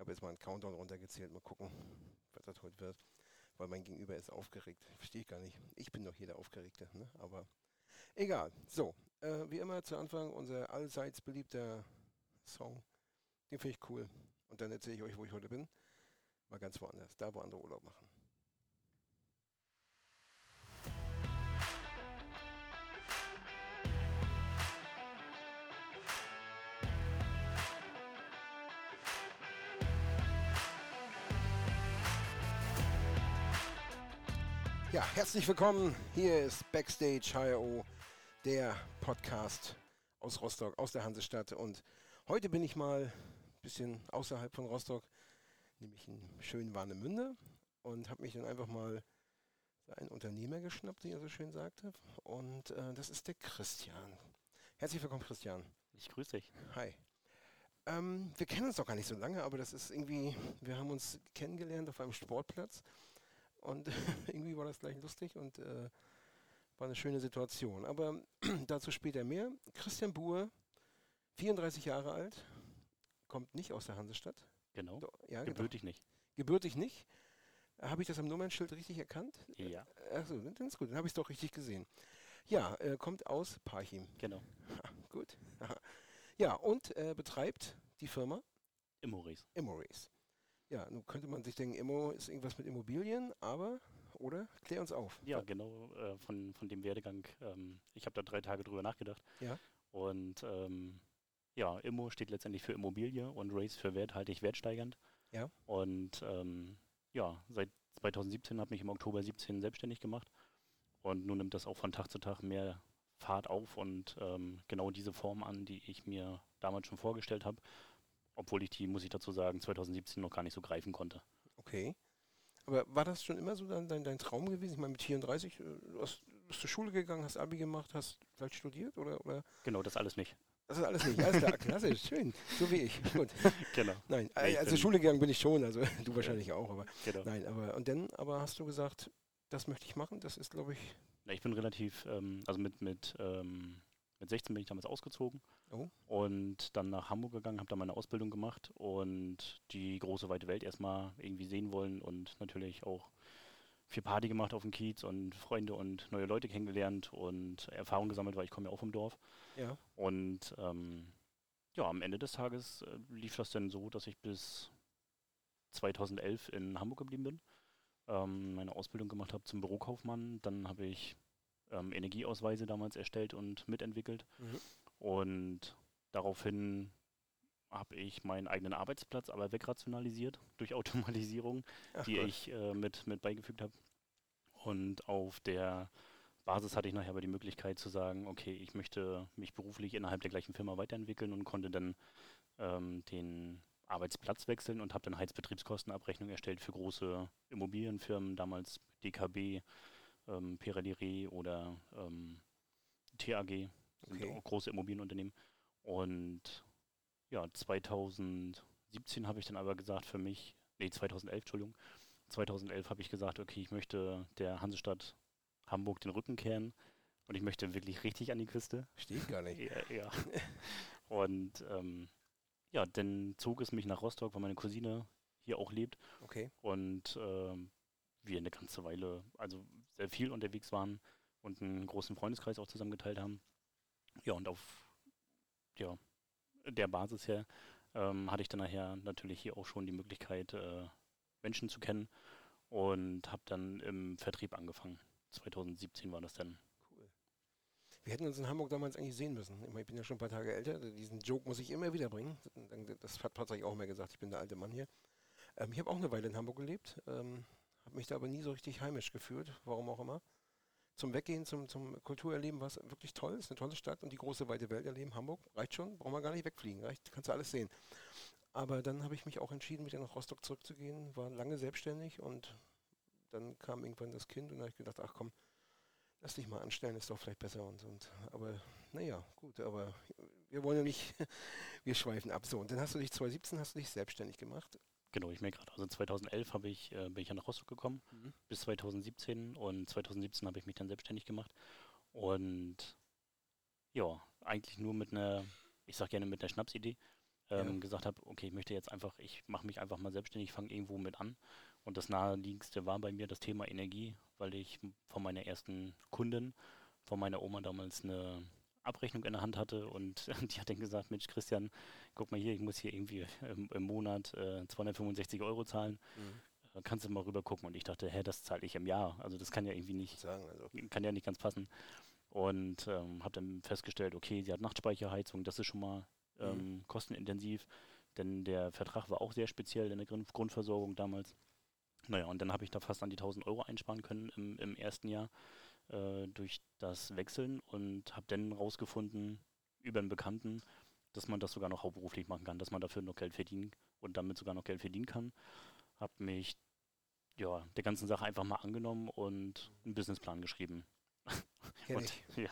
habe jetzt mal einen Countdown runtergezählt, mal gucken, was das heute wird. Weil mein Gegenüber ist aufgeregt. Verstehe ich gar nicht. Ich bin doch hier der Aufgeregte, ne? aber egal. So, äh, wie immer zu Anfang unser allseits beliebter Song. Den finde ich cool. Und dann erzähle ich euch, wo ich heute bin. Mal ganz woanders, da wo andere Urlaub machen. Herzlich willkommen. Hier ist Backstage HRO, der Podcast aus Rostock, aus der Hansestadt. Und heute bin ich mal ein bisschen außerhalb von Rostock, nämlich in schönen Warnemünde und habe mich dann einfach mal einen Unternehmer geschnappt, wie er so schön sagte. Und äh, das ist der Christian. Herzlich willkommen, Christian. Ich grüße dich. Hi. Ähm, wir kennen uns doch gar nicht so lange, aber das ist irgendwie, wir haben uns kennengelernt auf einem Sportplatz und irgendwie war das gleich lustig und äh, war eine schöne Situation. Aber dazu später mehr. Christian Buhr, 34 Jahre alt, kommt nicht aus der Hansestadt. Genau. Ja, Gebürtig genau. nicht. Gebürtig nicht. Habe ich das am Nummernschild richtig erkannt? Ja. Achso, dann ist gut, dann habe ich es doch richtig gesehen. Ja, äh, kommt aus Parchim. Genau. Ha, gut. Ja, und äh, betreibt die Firma Immorace. Immorace. Ja, nun könnte man sich denken, Immo ist irgendwas mit Immobilien, aber, oder? Klär uns auf. Ja, genau, äh, von, von dem Werdegang. Ähm, ich habe da drei Tage drüber nachgedacht. Ja. Und ähm, ja, Immo steht letztendlich für Immobilie und Race für werthaltig, wertsteigernd. Ja. Und ähm, ja, seit 2017 habe ich mich im Oktober 17 selbstständig gemacht. Und nun nimmt das auch von Tag zu Tag mehr Fahrt auf und ähm, genau diese Form an, die ich mir damals schon vorgestellt habe obwohl ich die, muss ich dazu sagen, 2017 noch gar nicht so greifen konnte. Okay. Aber war das schon immer so dein, dein, dein Traum gewesen? Ich meine, mit 34, äh, du hast, bist zur Schule gegangen, hast Abi gemacht, hast vielleicht studiert oder? oder? Genau, das alles nicht. Das ist alles nicht. Alles klar, klasse, schön. So wie ich. Gut. Genau. Nein, äh, also Schule gegangen bin ich schon, also du wahrscheinlich auch, aber. Genau. Nein, aber und dann, aber hast du gesagt, das möchte ich machen, das ist, glaube ich. Na, ich bin relativ, ähm, also mit, mit ähm, mit 16 bin ich damals ausgezogen oh. und dann nach Hamburg gegangen, habe da meine Ausbildung gemacht und die große weite Welt erstmal irgendwie sehen wollen und natürlich auch viel Party gemacht auf dem Kiez und Freunde und neue Leute kennengelernt und Erfahrung gesammelt, weil ich komme ja auch vom Dorf. Ja. Und ähm, ja, am Ende des Tages äh, lief das dann so, dass ich bis 2011 in Hamburg geblieben bin, ähm, meine Ausbildung gemacht habe zum Bürokaufmann. Dann habe ich ähm, Energieausweise damals erstellt und mitentwickelt. Mhm. Und daraufhin habe ich meinen eigenen Arbeitsplatz aber wegrationalisiert durch Automatisierung, Ach die Gott. ich äh, mit, mit beigefügt habe. Und auf der Basis hatte ich nachher aber die Möglichkeit zu sagen, okay, ich möchte mich beruflich innerhalb der gleichen Firma weiterentwickeln und konnte dann ähm, den Arbeitsplatz wechseln und habe dann Heizbetriebskostenabrechnung erstellt für große Immobilienfirmen, damals DKB, ähm, Perelire oder ähm, TAG, sind okay. große Immobilienunternehmen. Und ja, 2017 habe ich dann aber gesagt für mich, nee, 2011, Entschuldigung, 2011 habe ich gesagt, okay, ich möchte der Hansestadt Hamburg den Rücken kehren und ich möchte wirklich richtig an die Küste. Steht gar nicht. ja, ja. Und ähm, ja, dann zog es mich nach Rostock, weil meine Cousine hier auch lebt. Okay. Und ähm, wir eine ganze Weile, also sehr viel unterwegs waren und einen großen Freundeskreis auch zusammengeteilt haben. Ja, und auf ja, der Basis her ähm, hatte ich dann nachher natürlich hier auch schon die Möglichkeit, äh, Menschen zu kennen und habe dann im Vertrieb angefangen. 2017 war das dann. Cool. Wir hätten uns in Hamburg damals eigentlich sehen müssen. Ich bin ja schon ein paar Tage älter. Diesen Joke muss ich immer wieder bringen. Das hat Patrick auch mehr gesagt. Ich bin der alte Mann hier. Ähm, ich habe auch eine Weile in Hamburg gelebt. Ähm, habe mich da aber nie so richtig heimisch gefühlt, warum auch immer. Zum Weggehen, zum, zum Kulturerleben war es wirklich toll. Ist eine tolle Stadt und die große weite Welt erleben. Hamburg reicht schon, brauchen wir gar nicht wegfliegen, reicht, kannst du alles sehen. Aber dann habe ich mich auch entschieden, wieder nach Rostock zurückzugehen, war lange selbstständig und dann kam irgendwann das Kind und da habe ich gedacht, ach komm, lass dich mal anstellen, ist doch vielleicht besser und, und aber naja, gut, aber wir wollen ja nicht, wir schweifen ab. So, und dann hast du dich 2017 hast du dich selbstständig gemacht Genau, ich merke gerade, also 2011 habe ich, äh, bin ich ja nach Rostock gekommen, mhm. bis 2017 und 2017 habe ich mich dann selbstständig gemacht und ja, eigentlich nur mit einer, ich sage gerne mit einer Schnapsidee. ähm, ja. gesagt habe, okay, ich möchte jetzt einfach, ich mache mich einfach mal selbstständig, fange irgendwo mit an. Und das naheliegendste war bei mir das Thema Energie, weil ich von meiner ersten Kundin, von meiner Oma damals eine Abrechnung in der Hand hatte und die hat dann gesagt, Mensch Christian, guck mal hier, ich muss hier irgendwie im, im Monat äh, 265 Euro zahlen. Mhm. Äh, kannst du mal rüber gucken? Und ich dachte, hä, das zahle ich im Jahr. Also das kann ja irgendwie nicht, sagen, also. kann ja nicht ganz passen. Und ähm, habe dann festgestellt, okay, sie hat Nachtspeicherheizung, das ist schon mal mhm. ähm, mhm. kostenintensiv, denn der Vertrag war auch sehr speziell in der Grund Grundversorgung damals. Naja, und dann habe ich da fast an die 1000 Euro einsparen können im, im ersten Jahr äh, durch das Wechseln und habe dann rausgefunden über einen Bekannten, dass man das sogar noch hauptberuflich machen kann, dass man dafür noch Geld verdienen und damit sogar noch Geld verdienen kann. Habe mich ja, der ganzen Sache einfach mal angenommen und einen Businessplan geschrieben. und, ja.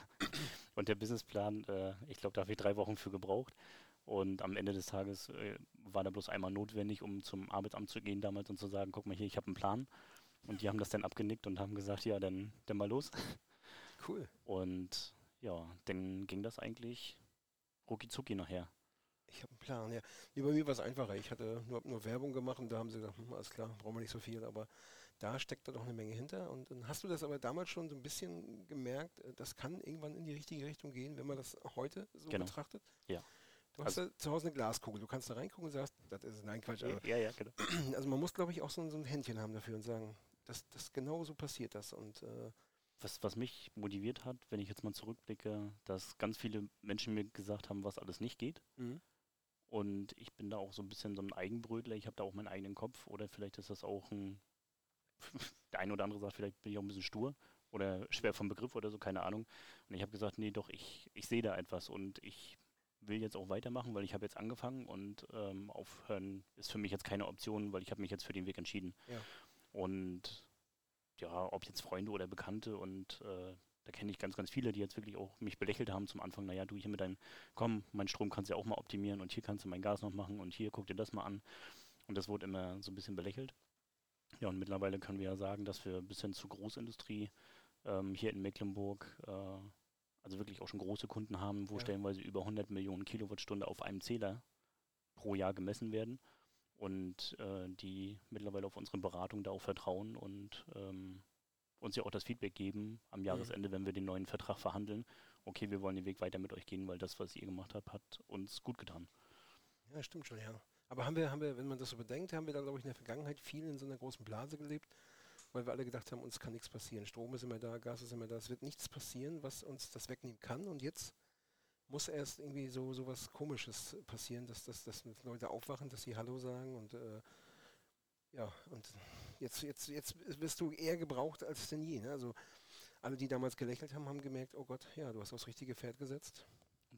und der Businessplan, äh, ich glaube, da habe ich drei Wochen für gebraucht. Und am Ende des Tages äh, war da bloß einmal notwendig, um zum Arbeitsamt zu gehen damals und zu sagen, guck mal hier, ich habe einen Plan. Und die haben das dann abgenickt und haben gesagt, ja, dann, dann mal los. Cool. Und ja, dann ging das eigentlich rucki zucki nachher. Ich habe einen Plan, ja. Nee, bei mir war es einfacher. Ich hatte nur, nur Werbung gemacht und da haben sie gesagt, hm, alles klar, brauchen wir nicht so viel, aber da steckt da doch eine Menge hinter. Und dann hast du das aber damals schon so ein bisschen gemerkt, äh, das kann irgendwann in die richtige Richtung gehen, wenn man das heute so genau. betrachtet? Ja. Du hast also, zu Hause eine Glaskugel, du kannst da reingucken und sagst, das ist, nein, Quatsch. Aber, ja, ja, genau. Also man muss, glaube ich, auch so, so, ein Händchen haben dafür und sagen, das, das genau so passiert das. Und äh, was, was mich motiviert hat, wenn ich jetzt mal zurückblicke, dass ganz viele Menschen mir gesagt haben, was alles nicht geht. Mhm. Und ich bin da auch so ein bisschen so ein Eigenbrötler, ich habe da auch meinen eigenen Kopf oder vielleicht ist das auch ein, der eine oder andere sagt, vielleicht bin ich auch ein bisschen stur oder schwer vom Begriff oder so, keine Ahnung. Und ich habe gesagt, nee, doch, ich, ich sehe da etwas und ich will jetzt auch weitermachen, weil ich habe jetzt angefangen und ähm, aufhören ist für mich jetzt keine Option, weil ich habe mich jetzt für den Weg entschieden. Ja. Und ja, ob jetzt Freunde oder Bekannte und äh, da kenne ich ganz, ganz viele, die jetzt wirklich auch mich belächelt haben zum Anfang, naja, du hier mit deinem, komm, mein Strom kannst du ja auch mal optimieren und hier kannst du mein Gas noch machen und hier guck dir das mal an. Und das wurde immer so ein bisschen belächelt. Ja, und mittlerweile können wir ja sagen, dass wir bis hin zur Großindustrie ähm, hier in Mecklenburg äh, also wirklich auch schon große Kunden haben, wo ja. stellenweise über 100 Millionen Kilowattstunde auf einem Zähler pro Jahr gemessen werden und äh, die mittlerweile auf unsere Beratung da auch vertrauen und ähm, uns ja auch das Feedback geben am mhm. Jahresende, mhm. wenn wir den neuen Vertrag verhandeln. Okay, wir wollen den Weg weiter mit euch gehen, weil das, was ihr gemacht habt, hat uns gut getan. Ja, stimmt schon, ja. Aber haben wir, haben wir, wenn man das so bedenkt, haben wir da, glaube ich, in der Vergangenheit viel in so einer großen Blase gelebt, weil wir alle gedacht haben, uns kann nichts passieren. Strom ist immer da, Gas ist immer da, es wird nichts passieren, was uns das wegnehmen kann. Und jetzt muss erst irgendwie so, so was Komisches passieren, dass, dass, dass Leute aufwachen, dass sie Hallo sagen und äh, ja, und jetzt, jetzt, jetzt wirst du eher gebraucht als denn je. Ne? Also alle, die damals gelächelt haben, haben gemerkt, oh Gott, ja, du hast aufs richtige Pferd gesetzt.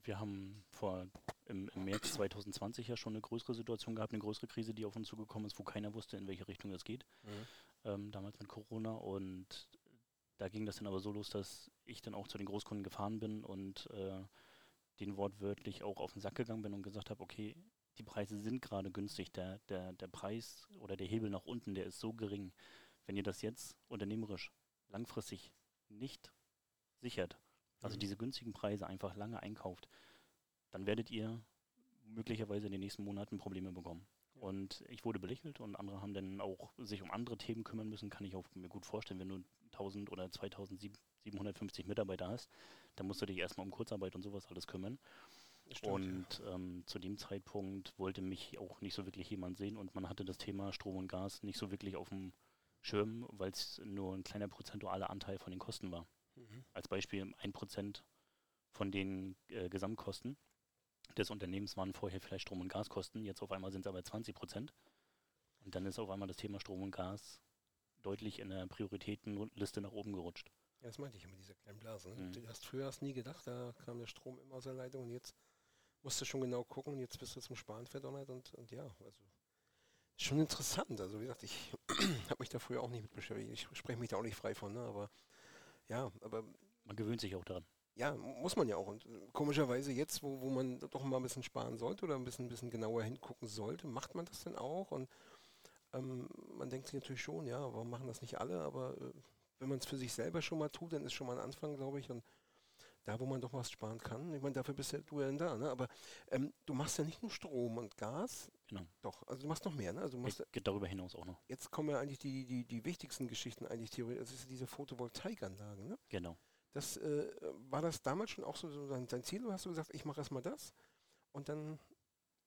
Wir haben vor im, im, März 2020 ja schon eine größere Situation gehabt, eine größere Krise, die auf uns zugekommen ist, wo keiner wusste, in welche Richtung das geht. Mhm. Ähm, damals mit Corona. Und da ging das dann aber so los, dass ich dann auch zu den Großkunden gefahren bin und äh, den wortwörtlich auch auf den Sack gegangen bin und gesagt habe, okay, die Preise sind gerade günstig. Der, der, der Preis oder der Hebel nach unten, der ist so gering. Wenn ihr das jetzt unternehmerisch langfristig nicht sichert, also mhm. diese günstigen Preise einfach lange einkauft, dann werdet ihr möglicherweise in den nächsten Monaten Probleme bekommen. Ja. Und ich wurde belächelt und andere haben dann auch sich um andere Themen kümmern müssen, kann ich auch mir gut vorstellen, wenn du 1000 oder 2750 Mitarbeiter hast, dann musst du dich erstmal um Kurzarbeit und sowas alles kümmern. Stimmt, und ja. ähm, zu dem Zeitpunkt wollte mich auch nicht so wirklich jemand sehen und man hatte das Thema Strom und Gas nicht so wirklich auf dem Schirm, weil es nur ein kleiner prozentualer Anteil von den Kosten war. Mhm. Als Beispiel ein Prozent von den äh, Gesamtkosten des Unternehmens waren vorher vielleicht Strom- und Gaskosten, jetzt auf einmal sind es aber 20 Prozent. Und dann ist auf einmal das Thema Strom und Gas deutlich in der Prioritätenliste nach oben gerutscht. Ja, das meinte ich immer, diese kleinen Blasen. Ne? Mhm. Du hast früher hast nie gedacht, da kam der Strom immer aus der Leitung und jetzt musst du schon genau gucken und jetzt bist du zum Sparen verdonnert und, und ja, also schon interessant. Also wie gesagt, ich habe mich da früher auch nicht mit beschäftigt. Ich spreche mich da auch nicht frei von, ne? aber ja, aber man gewöhnt sich auch daran. Ja, muss man ja auch. Und komischerweise jetzt, wo, wo man doch mal ein bisschen sparen sollte oder ein bisschen, ein bisschen genauer hingucken sollte, macht man das denn auch? Und ähm, man denkt sich natürlich schon, ja, warum machen das nicht alle? Aber äh, wenn man es für sich selber schon mal tut, dann ist schon mal ein Anfang, glaube ich. Und da wo man doch was sparen kann. Ich meine, dafür bist ja du ja da, ne? Aber ähm, du machst ja nicht nur Strom und Gas. Genau. Doch, also du machst noch mehr, ne? Also du machst, Geht darüber hinaus auch noch. jetzt kommen ja eigentlich die, die, die wichtigsten Geschichten eigentlich theoretisch. Das ist diese Photovoltaikanlagen, ne? Genau. Das, äh, war das damals schon auch so, so dein, dein Ziel? Oder hast du gesagt, ich mache erstmal das? Und dann,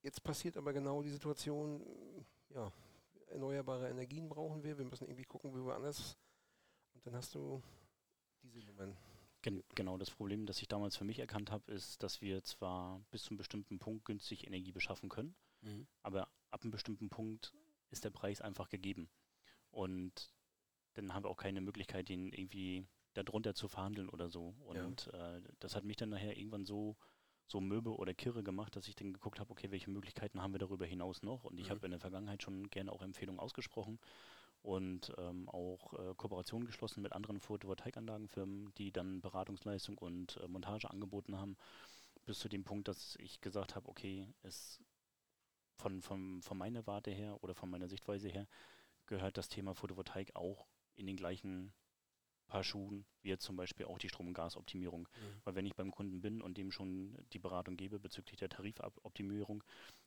jetzt passiert aber genau die Situation, ja, erneuerbare Energien brauchen wir, wir müssen irgendwie gucken, wie wir anders. Dann hast du diese Nummern. Gen genau, das Problem, das ich damals für mich erkannt habe, ist, dass wir zwar bis zu einem bestimmten Punkt günstig Energie beschaffen können, aber ab einem bestimmten Punkt ist der Preis einfach gegeben. Und dann haben wir auch keine Möglichkeit, den irgendwie darunter zu verhandeln oder so. Und äh, das hat mich dann nachher irgendwann so, so möbe oder kirre gemacht, dass ich dann geguckt habe, okay, welche Möglichkeiten haben wir darüber hinaus noch? Und ich Mhm. habe in der Vergangenheit schon gerne auch Empfehlungen ausgesprochen und ähm, auch äh, Kooperationen geschlossen mit anderen Photovoltaikanlagenfirmen, die dann Beratungsleistung und äh, Montage angeboten haben, bis zu dem Punkt, dass ich gesagt habe, okay, es von, von, von meiner Warte her oder von meiner Sichtweise her gehört das Thema Photovoltaik auch in den gleichen Paar Schuhen wie jetzt zum Beispiel auch die Strom- und Gasoptimierung. Weil wenn ich beim Kunden bin und dem schon die Beratung gebe bezüglich der Tarifoptimierung,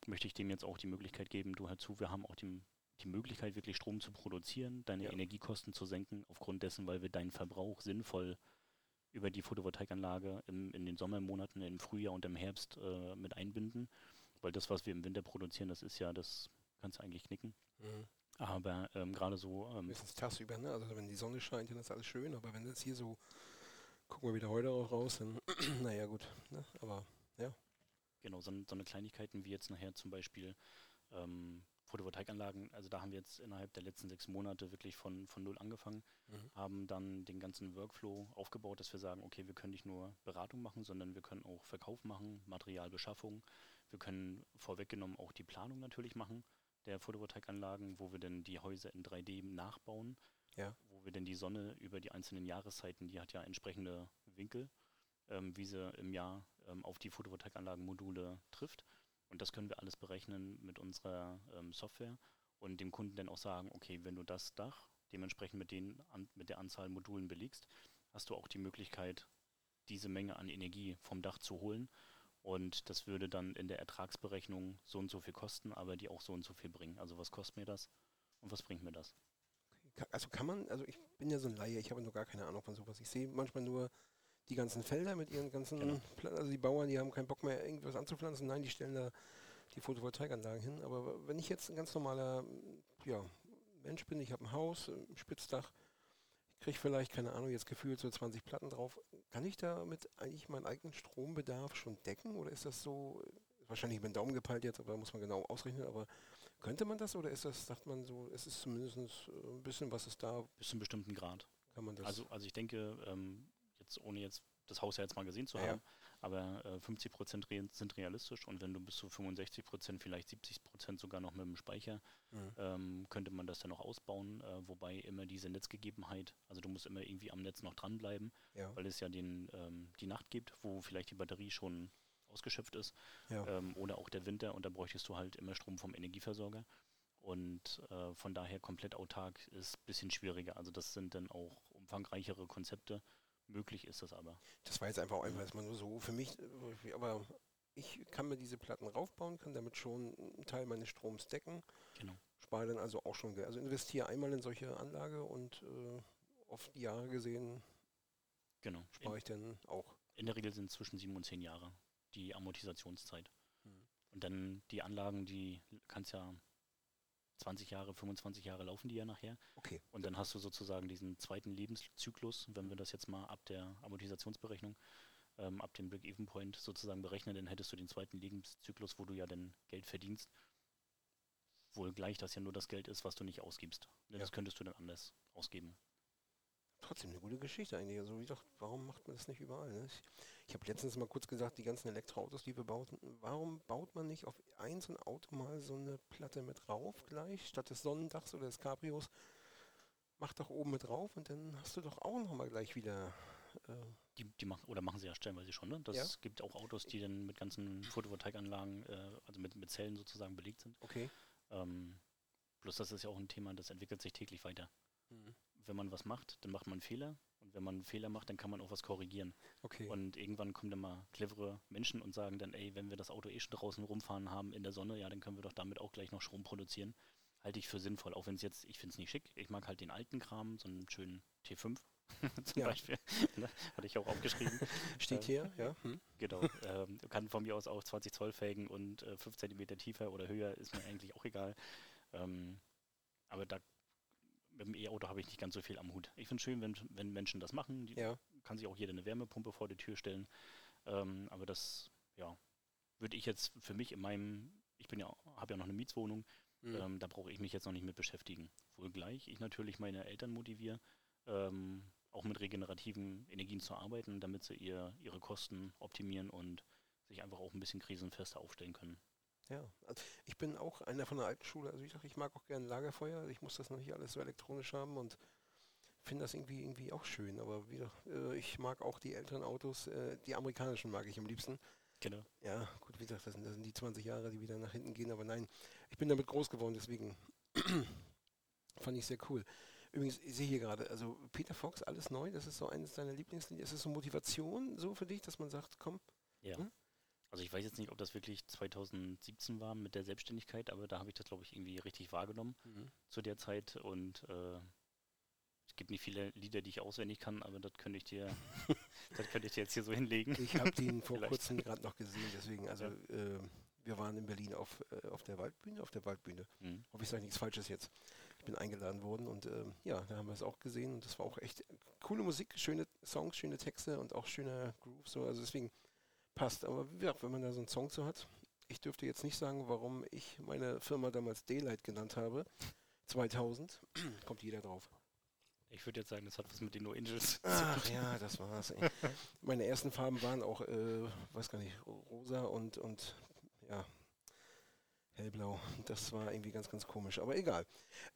möchte ich dem jetzt auch die Möglichkeit geben, du hör zu, wir haben auch die, die Möglichkeit, wirklich Strom zu produzieren, deine Ja. Energiekosten zu senken, aufgrund dessen, weil wir deinen Verbrauch sinnvoll über die Photovoltaikanlage im, in den Sommermonaten, im Frühjahr und im Herbst äh, mit einbinden. Weil das, was wir im Winter produzieren, das ist ja, das kannst du eigentlich knicken. Aber ähm, gerade so, ähm, Mindestens tagsüber, ne? Also wenn die Sonne scheint, dann ist alles schön, aber wenn das hier so, gucken wir wieder heute auch raus, dann, naja gut, ne? Aber Genau, so, so eine Kleinigkeiten wie jetzt nachher zum Beispiel ähm, Photovoltaikanlagen, also da haben wir jetzt innerhalb der letzten sechs Monate wirklich von, von null angefangen, Mhm. haben dann den ganzen Workflow aufgebaut, dass wir sagen, okay, wir können nicht nur Beratung machen, sondern wir können auch Verkauf machen, Materialbeschaffung, wir können vorweggenommen auch die Planung natürlich machen der Photovoltaikanlagen, wo wir dann die Häuser in 3D nachbauen, Ja. wo wir dann die Sonne über die einzelnen Jahreszeiten, die hat ja entsprechende Winkel, ähm, wie sie im Jahr ähm, auf die Photovoltaikanlagenmodule trifft. Und das können wir alles berechnen mit unserer ähm, Software und dem Kunden dann auch sagen, okay, wenn du das Dach dementsprechend mit, den, an, mit der Anzahl Modulen belegst, hast du auch die Möglichkeit, diese Menge an Energie vom Dach zu holen. Und das würde dann in der Ertragsberechnung so und so viel kosten, aber die auch so und so viel bringen. Also was kostet mir das und was bringt mir das? Also kann man, also ich bin ja so ein Laie, ich habe noch gar keine Ahnung von sowas. Ich sehe manchmal nur die ganzen Felder mit ihren ganzen, Genau. Also die Bauern, die haben keinen Bock mehr, irgendwas anzupflanzen. Nein, die stellen da die Photovoltaikanlagen hin. Aber wenn ich jetzt ein ganz normaler ja, Mensch bin, ich habe ein Haus, ein Spitzdach, ich kriege vielleicht, keine Ahnung, jetzt gefühlt so 20 Platten drauf. Kann ich damit eigentlich meinen eigenen Strombedarf schon decken? Oder ist das so, wahrscheinlich mit dem Daumen gepeilt jetzt, aber muss man genau ausrechnen, aber könnte man das oder ist das, sagt man so, es ist zumindest äh, ein bisschen, was ist da, Bis zu einem bestimmten Grad. kann man das. Also, also ich denke, ähm, jetzt ohne jetzt das Haus ja jetzt mal gesehen zu Ja, ja. haben, aber äh, 50 Prozent re sind realistisch und wenn du bis zu 65 Prozent, vielleicht 70 Prozent sogar noch mit dem Speicher, Mhm. ähm, könnte man das dann noch ausbauen, äh, wobei immer diese Netzgegebenheit, also du musst immer irgendwie am Netz noch dranbleiben, ja, weil es ja den, ähm, die Nacht gibt, wo vielleicht die Batterie schon ausgeschöpft ist ja. ähm, oder auch der Winter und da bräuchtest du halt immer Strom vom Energieversorger. Und äh, von daher komplett autark ist ein bisschen schwieriger. Also das sind dann auch umfangreichere Konzepte. Möglich ist das aber. Das war jetzt einfach auch einfach erstmal nur so für mich, äh, aber ich kann mir diese Platten raufbauen, kann damit schon einen Teil meines Stroms decken, Genau. spare dann also auch schon Geld. Also investiere einmal in solche Anlage und äh, auf die Jahre gesehen Genau. In, spare ich dann auch. in der Regel sind es zwischen sieben und zehn Jahre die Amortisationszeit. Mhm. Und dann die Anlagen, die kannst ja 20 Jahre, 25 Jahre laufen die ja nachher. Okay. Und dann hast du sozusagen diesen zweiten Lebenszyklus, wenn wir das jetzt mal ab der Amortisationsberechnung, ähm, ab dem Break-Even-Point sozusagen berechnen, dann hättest du den zweiten Lebenszyklus, wo du ja dann Geld verdienst. Wohl gleich, dass ja nur das Geld ist, was du nicht ausgibst. Ja. Das könntest du dann anders ausgeben. Trotzdem eine gute Geschichte eigentlich. Also ich dachte, warum macht man das nicht überall? Ne? Ich, ich habe letztens mal kurz gesagt, die ganzen Elektroautos, die wir bauten, warum baut man nicht auf ein so ein Auto mal so eine Platte mit rauf gleich, statt des Sonnendachs oder des Cabrios? Mach doch oben mit drauf und dann hast du doch auch nochmal gleich wieder. Äh, Die, die machen, oder machen sie ja stellenweise schon, ne? Das Ja. gibt auch Autos, die dann mit ganzen Photovoltaikanlagen, äh, also mit, mit Zellen sozusagen belegt sind. okay. Ähm, bloß das ist ja auch ein Thema, das entwickelt sich täglich weiter. Wenn man was macht, dann macht man einen Fehler. Und wenn man einen Fehler macht, dann kann man auch was korrigieren. Okay. Und irgendwann kommen dann mal clevere Menschen und sagen dann, ey, wenn wir das Auto eh schon draußen rumfahren haben in der Sonne, ja, dann können wir doch damit auch gleich noch Strom produzieren. Halte ich für sinnvoll, auch wenn es jetzt, ich finde es nicht schick. Ich mag halt den alten Kram, so einen schönen T5 zum Ja. Beispiel. Ne, Hatte ich auch aufgeschrieben. Steht äh, hier, ja. Hm. Genau. ähm, kann von mir aus auch 20 Zoll Felgen und äh, 5 cm tiefer oder höher, ist mir eigentlich auch egal. Ähm, aber da mit dem E-Auto habe ich nicht ganz so viel am Hut. Ich finde es schön, wenn, wenn Menschen das machen. Die, Ja. Kann sich auch jeder eine Wärmepumpe vor die Tür stellen. Ähm, aber das, ja, würde ich jetzt für mich in meinem, ich bin ja, habe ja noch eine Mietswohnung, Hm. ähm, da brauche ich mich jetzt noch nicht mit beschäftigen. Wohlgleich ich natürlich meine Eltern motiviere, ähm, auch mit regenerativen Energien zu arbeiten, damit sie ihr, ihre Kosten optimieren und sich einfach auch ein bisschen krisenfester aufstellen können. Ja, also ich bin auch einer von der alten Schule. Also ich sag, ich mag auch gerne Lagerfeuer. Also ich muss das noch nicht alles so elektronisch haben und finde das irgendwie irgendwie auch schön. Aber wieder, äh, ich mag auch die älteren Autos. Äh, die amerikanischen mag ich am liebsten. Genau. Ja, gut, wie gesagt, das sind, das sind die 20 Jahre, die wieder nach hinten gehen. Aber nein, ich bin damit groß geworden, deswegen fand ich sehr cool. Übrigens, ich sehe hier gerade, also Peter Fox, alles neu, das ist so eines deiner Lieblingslieder. Ist es so Motivation so für dich, dass man sagt, komm, Ja. Hm? Also ich weiß jetzt nicht, ob das wirklich 2017 war mit der Selbstständigkeit, aber da habe ich das, glaube ich, irgendwie richtig wahrgenommen zu der Zeit und äh, es gibt nicht viele Lieder, die ich auswendig kann, aber das könnte ich dir, das könnte ich dir jetzt hier so hinlegen. Ich habe den vor kurzem gerade noch gesehen, deswegen, also Ja. äh, wir waren in Berlin auf, äh, auf der Waldbühne, auf der Waldbühne. Hm. Hoffe, ich sage nichts Falsches jetzt. Ich bin eingeladen worden und ähm, ja, da haben wir es auch gesehen und das war auch echt coole Musik, schöne Songs, schöne Texte und auch schöner Groove, so, also deswegen passt. Aber gesagt, wenn man da so einen Song so hat, ich dürfte jetzt nicht sagen, warum ich meine Firma damals Daylight genannt habe. 2000, kommt jeder drauf. Ich würde jetzt sagen, das hat was mit den No Angels. Ach ja, das war's. Ey. Meine ersten Farben waren auch, äh, weiß gar nicht, rosa und, und ja, hellblau. Das war irgendwie ganz, ganz komisch, aber egal.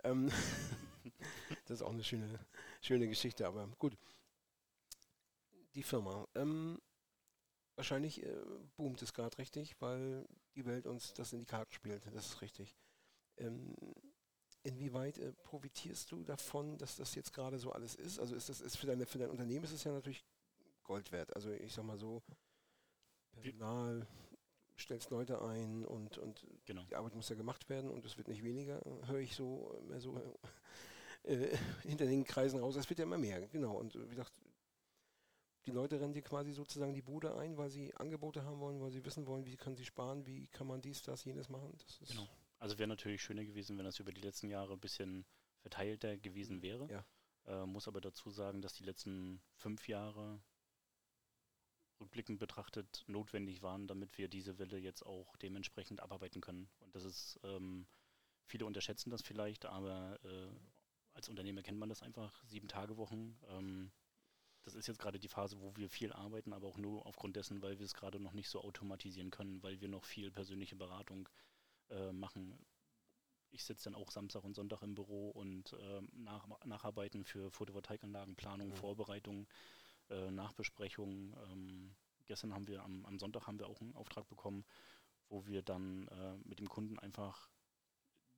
Ähm, das ist auch eine schöne, schöne Geschichte, aber gut. Die Firma. Ähm, wahrscheinlich äh, boomt es gerade richtig, weil die Welt uns das in die Karten spielt. Das ist richtig. Ähm, inwieweit äh, profitierst du davon, dass das jetzt gerade so alles ist? Also ist das ist für deine für dein Unternehmen ist es ja natürlich Gold wert. Also ich sag mal so, Personal, stellst Leute ein und, und Genau. die Arbeit muss ja gemacht werden und es wird nicht weniger, höre ich so immer so äh, hinter den Kreisen raus. Es wird ja immer mehr, genau. Und äh, wie gesagt, die Leute rennen dir quasi sozusagen die Bude ein, weil sie Angebote haben wollen, weil sie wissen wollen, wie kann sie sparen, wie kann man dies, das, jenes machen. Das Genau. Also wäre natürlich schöner gewesen, wenn das über die letzten Jahre ein bisschen verteilter gewesen wäre. Ja. Äh, muss aber dazu sagen, dass die letzten fünf Jahre rückblickend betrachtet notwendig waren, damit wir diese Welle jetzt auch dementsprechend abarbeiten können. Und das ist, ähm, viele unterschätzen das vielleicht, aber äh, als Unternehmer kennt man das einfach, sieben Tage Wochen. Ähm, das ist jetzt gerade die Phase, wo wir viel arbeiten, aber auch nur aufgrund dessen, weil wir es gerade noch nicht so automatisieren können, weil wir noch viel persönliche Beratung äh, machen. Ich sitze dann auch Samstag und Sonntag im Büro und ähm, nach, nacharbeiten für Photovoltaikanlagen, Planung, Mhm. Vorbereitung, äh, Nachbesprechung. Ähm, gestern haben wir am, am Sonntag haben wir auch einen Auftrag bekommen, wo wir dann äh, mit dem Kunden einfach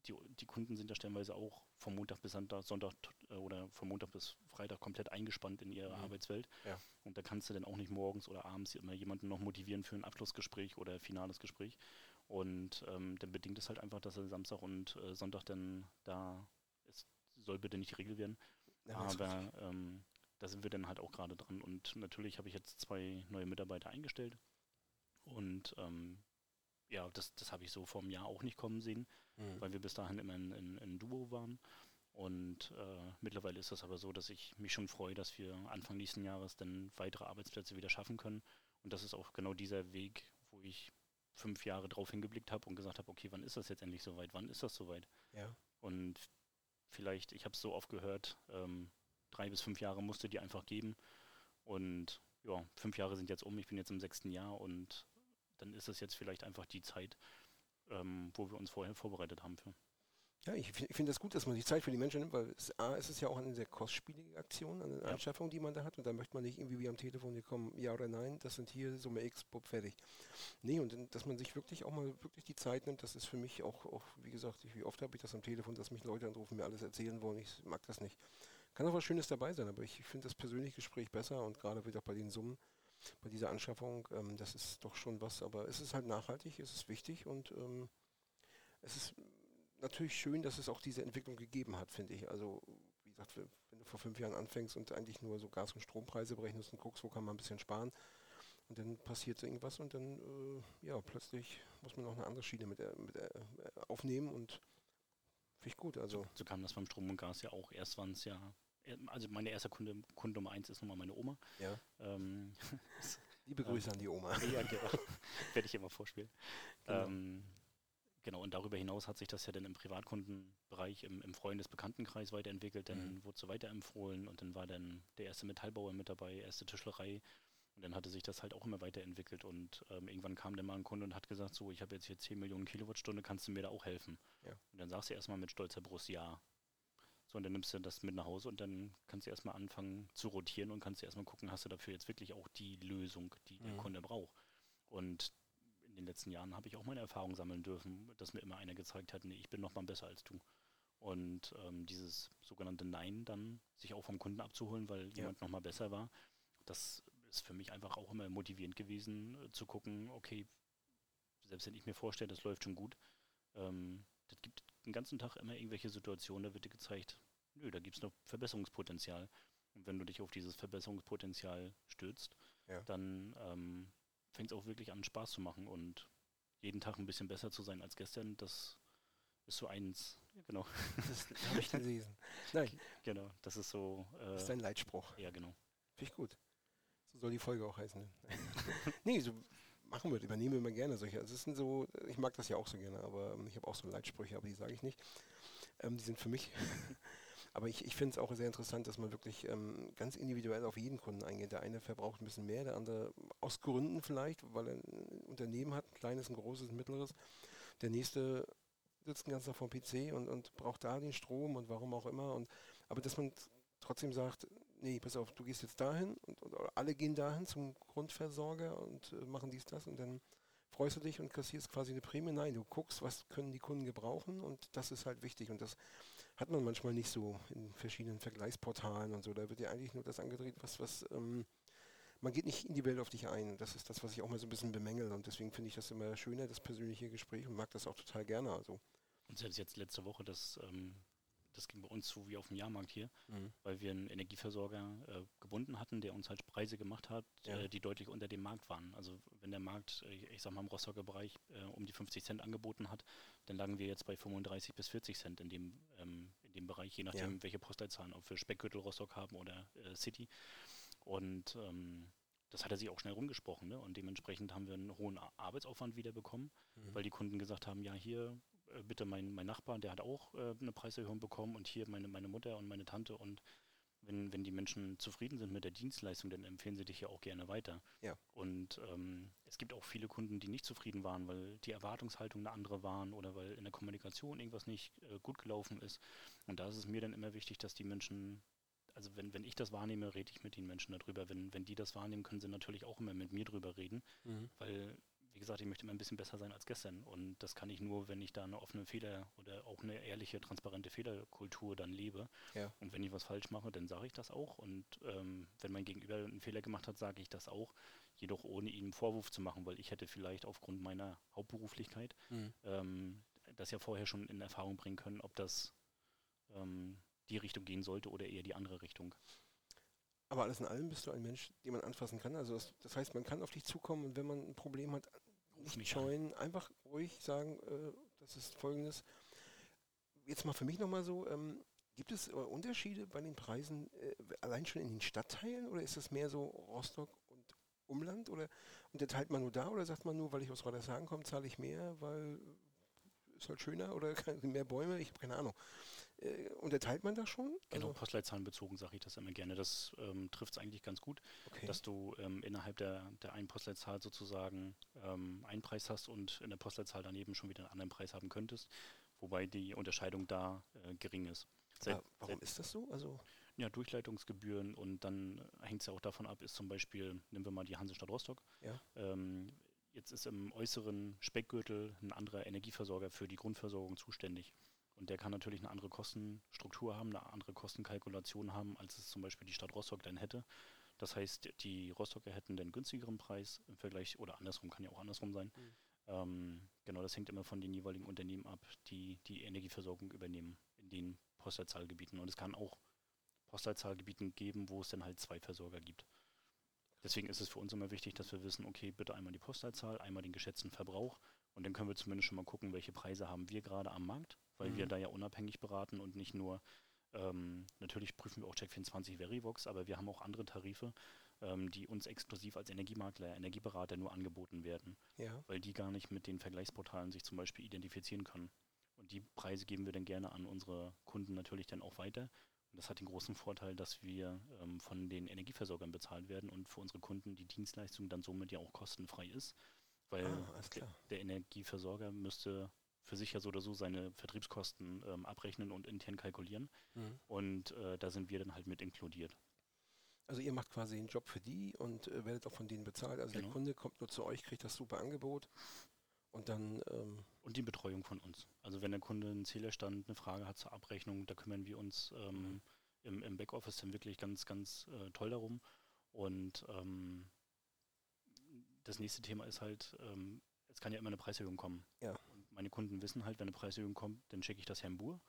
die, die Kunden sind ja stellenweise auch vom Montag bis Sonntag, Sonntag äh, oder vom Montag bis Freitag komplett eingespannt in ihre Mhm. Arbeitswelt. Ja. Und da kannst du dann auch nicht morgens oder abends immer jemanden noch motivieren für ein Abschlussgespräch oder finales Gespräch. Und ähm, dann bedingt es halt einfach, dass er Samstag und äh, Sonntag dann da, es soll bitte nicht die Regel werden, Ja, ist aber ähm, da sind wir dann halt auch gerade dran. Und natürlich habe ich jetzt zwei neue Mitarbeiter eingestellt. Und ähm, ja, das, das habe ich so vor einem Jahr auch nicht kommen sehen, Mhm. weil wir bis dahin immer in, in, in Duo waren. Und äh, mittlerweile ist das aber so, dass ich mich schon freue, dass wir Anfang nächsten Jahres dann weitere Arbeitsplätze wieder schaffen können. Und das ist auch genau dieser Weg, wo ich fünf Jahre drauf hingeblickt habe und gesagt habe, okay, wann ist das jetzt endlich soweit? Wann ist das soweit? Ja. Und vielleicht, ich habe es so oft gehört, ähm, drei bis fünf Jahre musste die einfach geben. Und ja, fünf Jahre sind jetzt um, ich bin jetzt im sechsten Jahr und dann ist es jetzt vielleicht einfach die Zeit, ähm, wo wir uns vorher vorbereitet haben für. Ja, ich, ich finde das gut, dass man sich Zeit für die Menschen nimmt, weil es, A, es ist ja auch eine sehr kostspielige Aktion, eine Ja. Anschaffung, die man da hat. Und da möchte man nicht irgendwie wie am Telefon, hier kommen, ja oder nein, das sind hier Summe X, Bub, fertig. Nee, und dass man sich wirklich auch mal wirklich die Zeit nimmt, das ist für mich auch, auch wie gesagt, ich, wie oft habe ich das am Telefon, dass mich Leute anrufen, mir alles erzählen wollen, ich mag das nicht. kann auch was Schönes dabei sein, aber ich finde das persönliche Gespräch besser und gerade wieder bei den Summen, bei dieser Anschaffung, ähm, das ist doch schon was, aber es ist halt nachhaltig, es ist wichtig und ähm, es ist natürlich schön, dass es auch diese Entwicklung gegeben hat, finde ich. Also, wie gesagt, wenn du vor fünf Jahren anfängst und eigentlich nur so Gas- und Strompreise berechnest und guckst, wo kann man ein bisschen sparen, und dann passiert irgendwas und dann, äh, ja, plötzlich muss man noch eine andere Schiene mit, äh, mit äh, aufnehmen und finde ich gut. Also. So, so, kam das beim Strom und Gas ja auch. Erst waren es ja, also meine erste Kunde, Kunde Nummer eins ist nochmal meine Oma. Ja. Ähm, Liebe Grüße an die Oma. Ja, genau. Werde ich immer vorspielen. Genau. Ähm, Genau, und darüber hinaus hat sich das ja dann im Privatkundenbereich, im, im Freundes-Bekanntenkreis weiterentwickelt, dann mhm. wurde so weiterempfohlen und dann war dann der erste Metallbauer mit dabei, erste Tischlerei und dann hatte sich das halt auch immer weiterentwickelt und ähm, irgendwann kam dann mal ein Kunde und hat gesagt, so, ich habe jetzt hier 10 Millionen Kilowattstunde, kannst du mir da auch helfen? Ja. Und dann sagst du erstmal mit stolzer Brust ja. So, und dann nimmst du das mit nach Hause und dann kannst du erstmal anfangen zu rotieren und kannst du erstmal gucken, hast du dafür jetzt wirklich auch die Lösung, die mhm. der Kunde braucht. Und in den letzten Jahren habe ich auch meine Erfahrung sammeln dürfen, dass mir immer einer gezeigt hat, nee, ich bin noch mal besser als du. Und ähm, dieses sogenannte Nein dann, sich auch vom Kunden abzuholen, weil ja. jemand noch mal besser war, das ist für mich einfach auch immer motivierend gewesen, äh, zu gucken, okay, selbst wenn ich mir vorstelle, das läuft schon gut, ähm, das gibt den ganzen Tag immer irgendwelche Situationen, da wird dir gezeigt, nö, da gibt es noch Verbesserungspotenzial. Und wenn du dich auf dieses Verbesserungspotenzial stürzt, ja. dann ähm, fängt es auch wirklich an, Spaß zu machen und jeden Tag ein bisschen besser zu sein als gestern, das ist so eins, ja, genau. Das habe ich gelesen. Nein. Genau, das ist so. Äh, das ist ein Leitspruch. Ja, genau. Finde ich gut. So soll die Folge auch heißen. nee, so machen wir, übernehmen wir immer gerne solche. Also es sind so, ich mag das ja auch so gerne, aber ähm, ich habe auch so Leitsprüche, aber die sage ich nicht. Ähm, die sind für mich aber ich, ich finde es auch sehr interessant, dass man wirklich ähm, ganz individuell auf jeden Kunden eingeht. Der eine verbraucht ein bisschen mehr, der andere aus Gründen vielleicht, weil er ein Unternehmen hat, ein kleines, ein großes, ein mittleres. Der nächste sitzt den ganzen Tag vom PC und, und braucht da den Strom und warum auch immer. Und, aber dass man trotzdem sagt, nee, pass auf, du gehst jetzt dahin und, und alle gehen dahin zum Grundversorger und äh, machen dies, das und dann freust du dich und kassierst quasi eine Prämie. Nein, du guckst, was können die Kunden gebrauchen und das ist halt wichtig. Und das hat man manchmal nicht so in verschiedenen Vergleichsportalen und so. Da wird ja eigentlich nur das angedreht, was, was ähm, man geht nicht in die Welt auf dich ein. Das ist das, was ich auch mal so ein bisschen bemängel. Und deswegen finde ich das immer schöner, das persönliche Gespräch und mag das auch total gerne. Also. Und selbst jetzt letzte Woche das ähm, das ging bei uns so wie auf dem Jahrmarkt hier, mhm. weil wir einen Energieversorger äh, gebunden hatten, der uns halt Preise gemacht hat, ja. äh, die deutlich unter dem Markt waren. Also wenn der Markt, äh, ich sag mal im Rostocker Bereich, äh, um die 50 Cent angeboten hat, dann lagen wir jetzt bei 35 bis 40 Cent in dem, ähm, in dem Bereich, je nachdem, ja. welche Postleitzahlen, ob wir Speckgürtel Rostock haben oder äh, City. Und ähm, das hat er sich auch schnell rumgesprochen. Ne? Und dementsprechend haben wir einen hohen Arbeitsaufwand wieder bekommen, mhm. weil die Kunden gesagt haben, ja, hier äh, bitte mein, mein Nachbar, der hat auch äh, eine Preiserhöhung bekommen und hier meine, meine Mutter und meine Tante und wenn, wenn die Menschen zufrieden sind mit der Dienstleistung, dann empfehlen sie dich ja auch gerne weiter. Ja. Und ähm, es gibt auch viele Kunden, die nicht zufrieden waren, weil die Erwartungshaltung eine andere waren oder weil in der Kommunikation irgendwas nicht äh, gut gelaufen ist. Und da ist es mir dann immer wichtig, dass die Menschen, also wenn, wenn ich das wahrnehme, rede ich mit den Menschen darüber. Wenn, wenn die das wahrnehmen, können sie natürlich auch immer mit mir drüber reden, mhm. weil wie gesagt, ich möchte immer ein bisschen besser sein als gestern. Und das kann ich nur, wenn ich da eine offene Fehler oder auch eine ehrliche, transparente Fehlerkultur dann lebe. Ja. Und wenn ich was falsch mache, dann sage ich das auch. Und ähm, wenn mein Gegenüber einen Fehler gemacht hat, sage ich das auch. Jedoch ohne ihm einen Vorwurf zu machen, weil ich hätte vielleicht aufgrund meiner Hauptberuflichkeit mhm. ähm, das ja vorher schon in Erfahrung bringen können, ob das ähm, die Richtung gehen sollte oder eher die andere Richtung. Aber alles in allem bist du ein Mensch, den man anfassen kann. Also das, das heißt, man kann auf dich zukommen und wenn man ein Problem hat, nicht scheuen, an. einfach ruhig sagen, äh, das ist folgendes. Jetzt mal für mich nochmal so, ähm, gibt es äh, Unterschiede bei den Preisen äh, allein schon in den Stadtteilen oder ist das mehr so Rostock und Umland oder unterteilt man nur da oder sagt man nur, weil ich aus Radershagen komme, zahle ich mehr, weil ist halt schöner oder mehr Bäume, ich habe keine Ahnung. Äh, unterteilt man das schon? Genau, also postleitzahlenbezogen sage ich das immer gerne. Das ähm, trifft es eigentlich ganz gut, okay. dass du ähm, innerhalb der, der einen Postleitzahl sozusagen ähm, einen Preis hast und in der Postleitzahl daneben schon wieder einen anderen Preis haben könntest, wobei die Unterscheidung da äh, gering ist. Seit, ja, warum seit, ist das so? Also ja, Durchleitungsgebühren und dann hängt es ja auch davon ab, ist zum Beispiel, nehmen wir mal die Hansestadt Rostock. Ja. Ähm, jetzt ist im äußeren Speckgürtel ein anderer Energieversorger für die Grundversorgung zuständig. Und der kann natürlich eine andere Kostenstruktur haben, eine andere Kostenkalkulation haben, als es zum Beispiel die Stadt Rostock dann hätte. Das heißt, die Rostocker hätten den günstigeren Preis im Vergleich, oder andersrum, kann ja auch andersrum sein. Mhm. Ähm, genau, das hängt immer von den jeweiligen Unternehmen ab, die die Energieversorgung übernehmen in den Postleitzahlgebieten. Und es kann auch Postleitzahlgebieten geben, wo es dann halt zwei Versorger gibt. Deswegen ist es für uns immer wichtig, dass wir wissen, okay, bitte einmal die Postleitzahl, einmal den geschätzten Verbrauch und dann können wir zumindest schon mal gucken, welche Preise haben wir gerade am Markt, weil mhm. wir da ja unabhängig beraten und nicht nur, ähm, natürlich prüfen wir auch Check24 Verivox, aber wir haben auch andere Tarife, ähm, die uns exklusiv als Energiemakler, Energieberater nur angeboten werden, ja. weil die gar nicht mit den Vergleichsportalen sich zum Beispiel identifizieren können. Und die Preise geben wir dann gerne an unsere Kunden natürlich dann auch weiter. Und das hat den großen Vorteil, dass wir ähm, von den Energieversorgern bezahlt werden und für unsere Kunden die Dienstleistung dann somit ja auch kostenfrei ist. Weil ah, der, Energieversorger müsste für sich ja so oder so seine Vertriebskosten ähm, abrechnen und intern kalkulieren. Mhm. Und äh, da sind wir dann halt mit inkludiert. Also ihr macht quasi einen Job für die und äh, werdet auch von denen bezahlt. Also genau. der Kunde kommt nur zu euch, kriegt das super Angebot und dann... Ähm und die Betreuung von uns. Also wenn der Kunde einen Zählerstand, eine Frage hat zur Abrechnung, da kümmern wir uns ähm, mhm. im, im Backoffice dann wirklich ganz, ganz äh, toll darum. Und ähm, das nächste Thema ist halt, ähm, es kann ja immer eine Preiserhöhung kommen. Ja. Und meine Kunden wissen halt, wenn eine Preiserhöhung kommt, dann schicke ich das Herrn Buhr.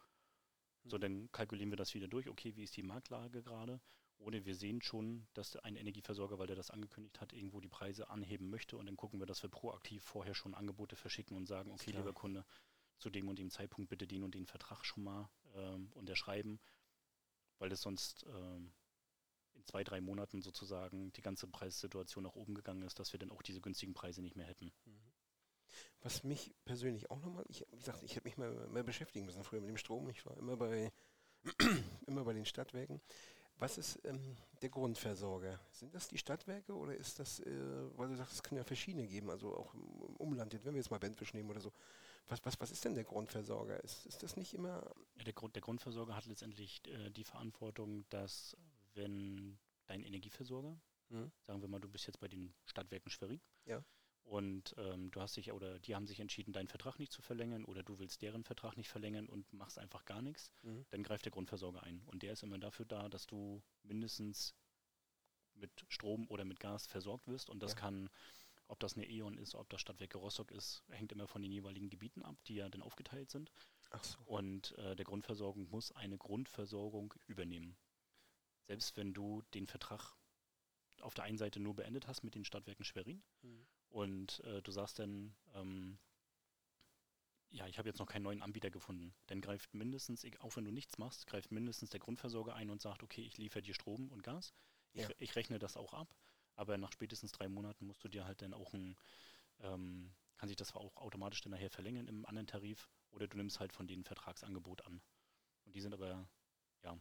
So, mhm. dann kalkulieren wir das wieder durch. Okay, wie ist die Marktlage gerade? Oder wir sehen schon, dass ein Energieversorger, weil der das angekündigt hat, irgendwo die Preise anheben möchte und dann gucken wir, dass wir proaktiv vorher schon Angebote verschicken und sagen, okay, lieber Kunde, zu dem und dem Zeitpunkt bitte den und den Vertrag schon mal ähm, unterschreiben, weil es sonst ähm, in zwei, drei Monaten sozusagen die ganze Preissituation nach oben gegangen ist, dass wir dann auch diese günstigen Preise nicht mehr hätten. Mhm. Was mich persönlich auch nochmal, ich, wie gesagt, ich habe mich mal mehr beschäftigen müssen früher mit dem Strom. Ich war immer bei, immer bei den Stadtwerken. Was ist ähm, der Grundversorger? Sind das die Stadtwerke oder ist das, äh, weil du sagst, es kann ja verschiedene geben, also auch im Umland, wenn wir jetzt mal Bandfisch nehmen oder so. Was, was, was ist denn der Grundversorger? Ist, ist das nicht immer. Ja, der, Grund, der Grundversorger hat letztendlich äh, die Verantwortung, dass, wenn dein Energieversorger, hm. sagen wir mal, du bist jetzt bei den Stadtwerken Schwerin, ja und ähm, du hast dich oder die haben sich entschieden, deinen Vertrag nicht zu verlängern oder du willst deren Vertrag nicht verlängern und machst einfach gar nichts, mhm. dann greift der Grundversorger ein. Und der ist immer dafür da, dass du mindestens mit Strom oder mit Gas versorgt wirst. Und das ja. kann, ob das eine E.ON ist, ob das Stadtwerke Rostock ist, hängt immer von den jeweiligen Gebieten ab, die ja dann aufgeteilt sind. Ach so. Und äh, der Grundversorgung muss eine Grundversorgung übernehmen. Selbst wenn du den Vertrag auf der einen Seite nur beendet hast mit den Stadtwerken Schwerin mhm. und äh, du sagst dann, ähm, ja, ich habe jetzt noch keinen neuen Anbieter gefunden. Dann greift mindestens, auch wenn du nichts machst, greift mindestens der Grundversorger ein und sagt, okay, ich liefere dir Strom und Gas. Ich, ja. ich rechne das auch ab, aber nach spätestens drei Monaten musst du dir halt dann auch ein, ähm, kann sich das auch automatisch dann nachher verlängern im anderen Tarif oder du nimmst halt von denen Vertragsangebot an. Und die sind aber, ja,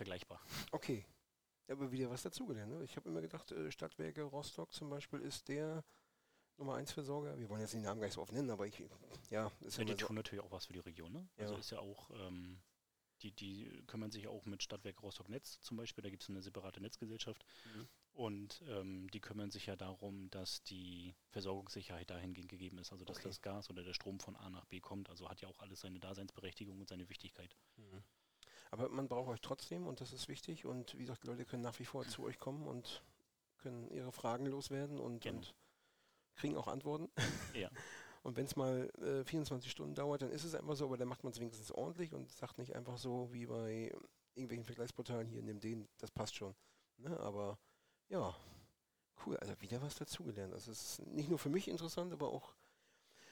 vergleichbar. Okay, aber wieder was dazugelernt. Ne? Ich habe immer gedacht, äh, Stadtwerke Rostock zum Beispiel ist der Nummer 1 Versorger. Wir wollen jetzt den Namen gleich so oft nennen, aber ich, ja. Ist ja, die tun so natürlich auch was für die Region, ne? Ja. Also ist ja auch, ähm, die, die kümmern sich auch mit Stadtwerke Rostock Netz zum Beispiel, da gibt es eine separate Netzgesellschaft. Mhm. Und ähm, die kümmern sich ja darum, dass die Versorgungssicherheit dahingehend gegeben ist, also dass okay. das Gas oder der Strom von A nach B kommt. Also hat ja auch alles seine Daseinsberechtigung und seine Wichtigkeit. Mhm. Aber man braucht euch trotzdem und das ist wichtig. Und wie gesagt, die Leute können nach wie vor zu euch kommen und können ihre Fragen loswerden und, genau. und kriegen auch Antworten. Ja. Und wenn es mal äh, 24 Stunden dauert, dann ist es einfach so, aber dann macht man es wenigstens ordentlich und sagt nicht einfach so wie bei irgendwelchen Vergleichsportalen hier, nimm den, das passt schon. Ne? Aber ja, cool, also wieder was dazugelernt. Das ist nicht nur für mich interessant, aber auch,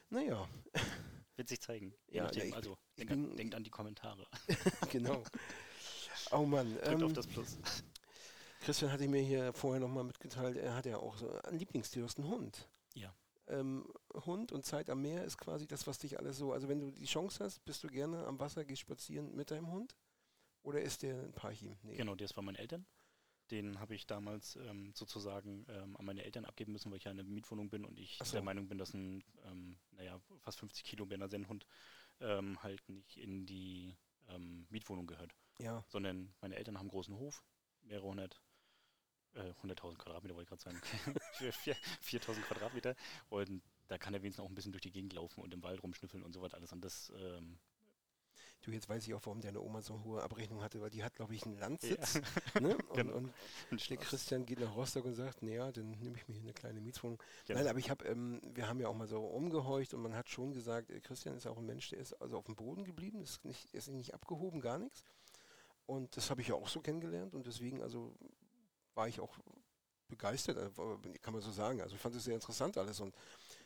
naja. Wird sich zeigen. Ja, nachdem, also denk an, denkt an die Kommentare. genau. Oh Mann. Drückt ähm, auf das Plus. Christian hatte mir hier vorher nochmal mitgeteilt, er hat ja auch so ein Lieblingstier, du hast einen Hund. Ja. Ähm, Hund und Zeit am Meer ist quasi das, was dich alles so. Also wenn du die Chance hast, bist du gerne am Wasser, gehst spazieren mit deinem Hund? Oder ist der ein Parchim? Nee. Genau, der ist von meinen Eltern. Den habe ich damals ähm, sozusagen ähm, an meine Eltern abgeben müssen, weil ich ja in einer Mietwohnung bin und ich so. der Meinung bin, dass ein, ähm, naja, fast 50 Kilo Berner Sennhund ähm, halt nicht in die ähm, Mietwohnung gehört. Ja. Sondern meine Eltern haben einen großen Hof, mehrere hundert, äh, 100.000 Quadratmeter wollte ich gerade sagen, 4.000 Quadratmeter und da kann er wenigstens auch ein bisschen durch die Gegend laufen und im Wald rumschnüffeln und so weiter alles. Und das ähm, Du, jetzt weiß ich auch, warum deine Oma so eine hohe Abrechnung hatte, weil die hat, glaube ich, einen Landsitz. Ja. Ne? Und, genau. und der Christian geht nach Rostock und sagt, naja, dann nehme ich mir hier eine kleine Mietswohnung. Genau. Nein, aber ich habe, ähm, wir haben ja auch mal so umgehorcht und man hat schon gesagt, äh, Christian ist auch ein Mensch, der ist also auf dem Boden geblieben, ist nicht, ist nicht abgehoben, gar nichts. Und das habe ich ja auch so kennengelernt und deswegen, also war ich auch begeistert, äh, kann man so sagen. Also ich fand es sehr interessant alles und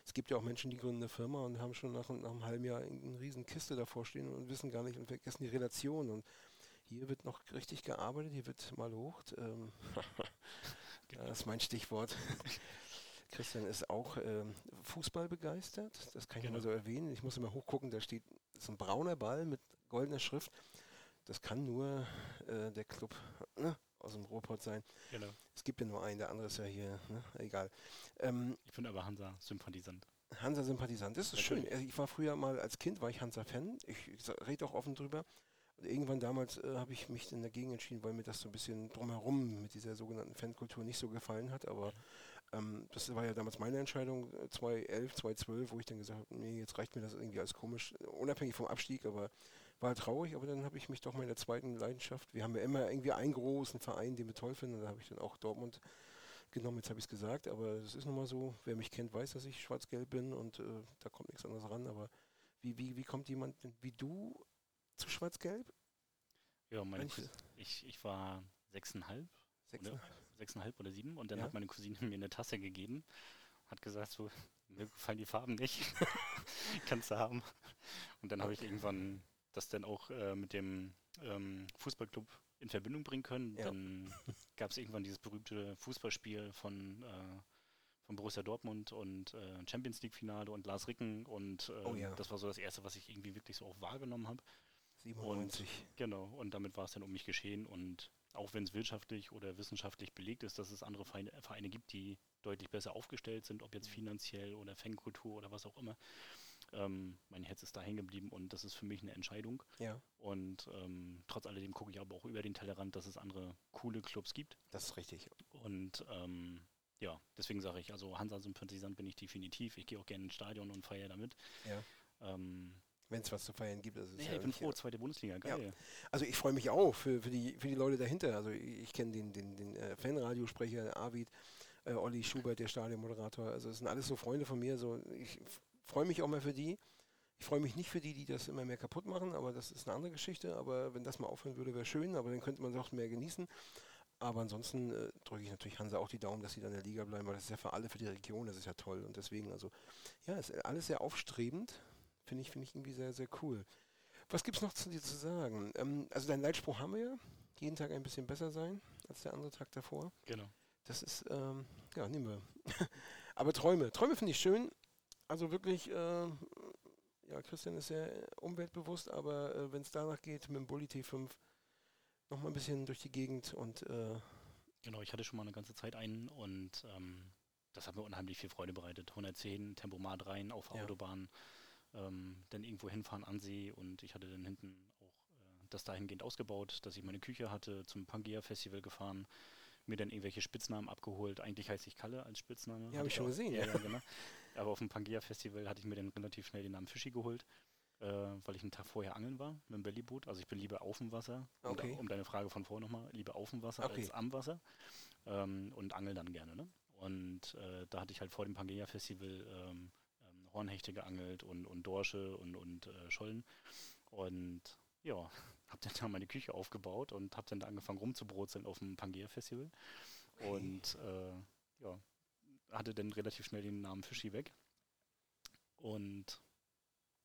es gibt ja auch Menschen, die gründen eine Firma und haben schon nach, nach einem halben Jahr eine riesen Kiste davor stehen und wissen gar nicht und vergessen die Relation. Und hier wird noch richtig gearbeitet, hier wird mal hoch. Ähm, das ist mein Stichwort. Christian ist auch ähm, Fußball begeistert, das kann ich genau. mal so erwähnen. Ich muss immer hochgucken, da steht so ein brauner Ball mit goldener Schrift. Das kann nur äh, der Club ne, aus dem Ruhrpott sein. Genau. Es gibt ja nur einen, der andere ist ja hier, ne? egal. Ähm, ich bin aber Hansa-Sympathisant. Hansa-Sympathisant, das ist Natürlich. schön. Also ich war früher mal als Kind, war ich Hansa-Fan. Ich, ich rede auch offen drüber. Und irgendwann damals äh, habe ich mich dann dagegen entschieden, weil mir das so ein bisschen drumherum mit dieser sogenannten Fankultur nicht so gefallen hat. Aber ähm, das war ja damals meine Entscheidung, 2011, äh, 2012, wo ich dann gesagt habe, nee, jetzt reicht mir das irgendwie als komisch, unabhängig vom Abstieg, aber war traurig, aber dann habe ich mich doch meiner zweiten Leidenschaft, wir haben ja immer irgendwie einen großen Verein, den wir toll finden, und da habe ich dann auch Dortmund genommen, jetzt habe ich es gesagt, aber es ist nun mal so, wer mich kennt, weiß, dass ich schwarz-gelb bin und äh, da kommt nichts anderes ran, aber wie, wie, wie kommt jemand wie du zu schwarz-gelb? Ja, meine ich, ich war sechseinhalb, sechseinhalb. Oder, sechseinhalb oder sieben und dann ja? hat meine Cousine mir eine Tasse gegeben, hat gesagt, so, mir gefallen die Farben nicht, kannst du haben. Und dann habe ich irgendwann das dann auch äh, mit dem ähm, Fußballclub in Verbindung bringen können. Ja. Dann gab es irgendwann dieses berühmte Fußballspiel von, äh, von Borussia Dortmund und äh, Champions League Finale und Lars Ricken und äh, oh ja. das war so das erste, was ich irgendwie wirklich so auch wahrgenommen habe. 97. Und, genau, und damit war es dann um mich geschehen und auch wenn es wirtschaftlich oder wissenschaftlich belegt ist, dass es andere Vereine, Vereine gibt, die deutlich besser aufgestellt sind, ob jetzt mhm. finanziell oder Fankultur oder was auch immer, ähm, mein Herz ist da hängen geblieben und das ist für mich eine Entscheidung. Ja. Und ähm, trotz alledem gucke ich aber auch über den Tellerrand, dass es andere coole Clubs gibt. Das ist richtig. Und ähm, ja, deswegen sage ich, also Hansa-Sympathisant bin ich definitiv. Ich gehe auch gerne ins Stadion und feiere damit. Ja. Ähm, wenn es was zu feiern gibt. Also ja, ich bin froh, zweite Bundesliga, geil. Ja. Also ich freue mich auch für, für, die, für die Leute dahinter. Also ich, ich kenne den, den, den äh, Fanradiosprecher Arvid, äh, Olli Schubert, der Stadionmoderator. Also es sind alles so Freunde von mir. So ich freue mich auch mal für die. Ich freue mich nicht für die, die das immer mehr kaputt machen, aber das ist eine andere Geschichte. Aber wenn das mal aufhören würde, wäre schön, aber dann könnte man doch mehr genießen. Aber ansonsten äh, drücke ich natürlich Hansa auch die Daumen, dass sie dann in der Liga bleiben, weil das ist ja für alle, für die Region, das ist ja toll. Und deswegen, also, ja, ist alles sehr aufstrebend. Finde ich, finde ich irgendwie sehr, sehr cool. Was gibt es noch zu dir zu sagen? Ähm, also dein Leitspruch haben wir ja. Jeden Tag ein bisschen besser sein als der andere Tag davor. Genau. Das ist, ähm, ja, nehmen wir. Aber Träume. Träume finde ich schön. Also wirklich, äh, ja, Christian ist sehr umweltbewusst, aber äh, wenn es danach geht, mit dem Bulli T5 nochmal ein bisschen durch die Gegend und. Äh genau, ich hatte schon mal eine ganze Zeit einen und ähm, das hat mir unheimlich viel Freude bereitet. 110 Tempomat rein auf ja. Autobahn, ähm, dann irgendwo hinfahren an See und ich hatte dann hinten auch äh, das dahingehend ausgebaut, dass ich meine Küche hatte, zum Pangea Festival gefahren mir dann irgendwelche Spitznamen abgeholt. Eigentlich heiße ich Kalle als Spitzname. Ja, habe ich schon gesehen. Ja, ja. genau. Aber auf dem Pangea-Festival hatte ich mir dann relativ schnell den Namen Fischi geholt, äh, weil ich einen Tag vorher angeln war mit dem Bellyboot. Also ich bin lieber auf dem Wasser, okay. um, um deine Frage von vorher nochmal, lieber auf dem Wasser okay. als am Wasser ähm, und angel dann gerne. Ne? Und äh, da hatte ich halt vor dem Pangea-Festival ähm, ähm, Hornhechte geangelt und, und Dorsche und, und äh, Schollen. Und ja, habe dann da meine Küche aufgebaut und habe dann da angefangen rumzubrutzeln auf dem Pangea-Festival. Und äh, ja, hatte dann relativ schnell den Namen Fischi weg. Und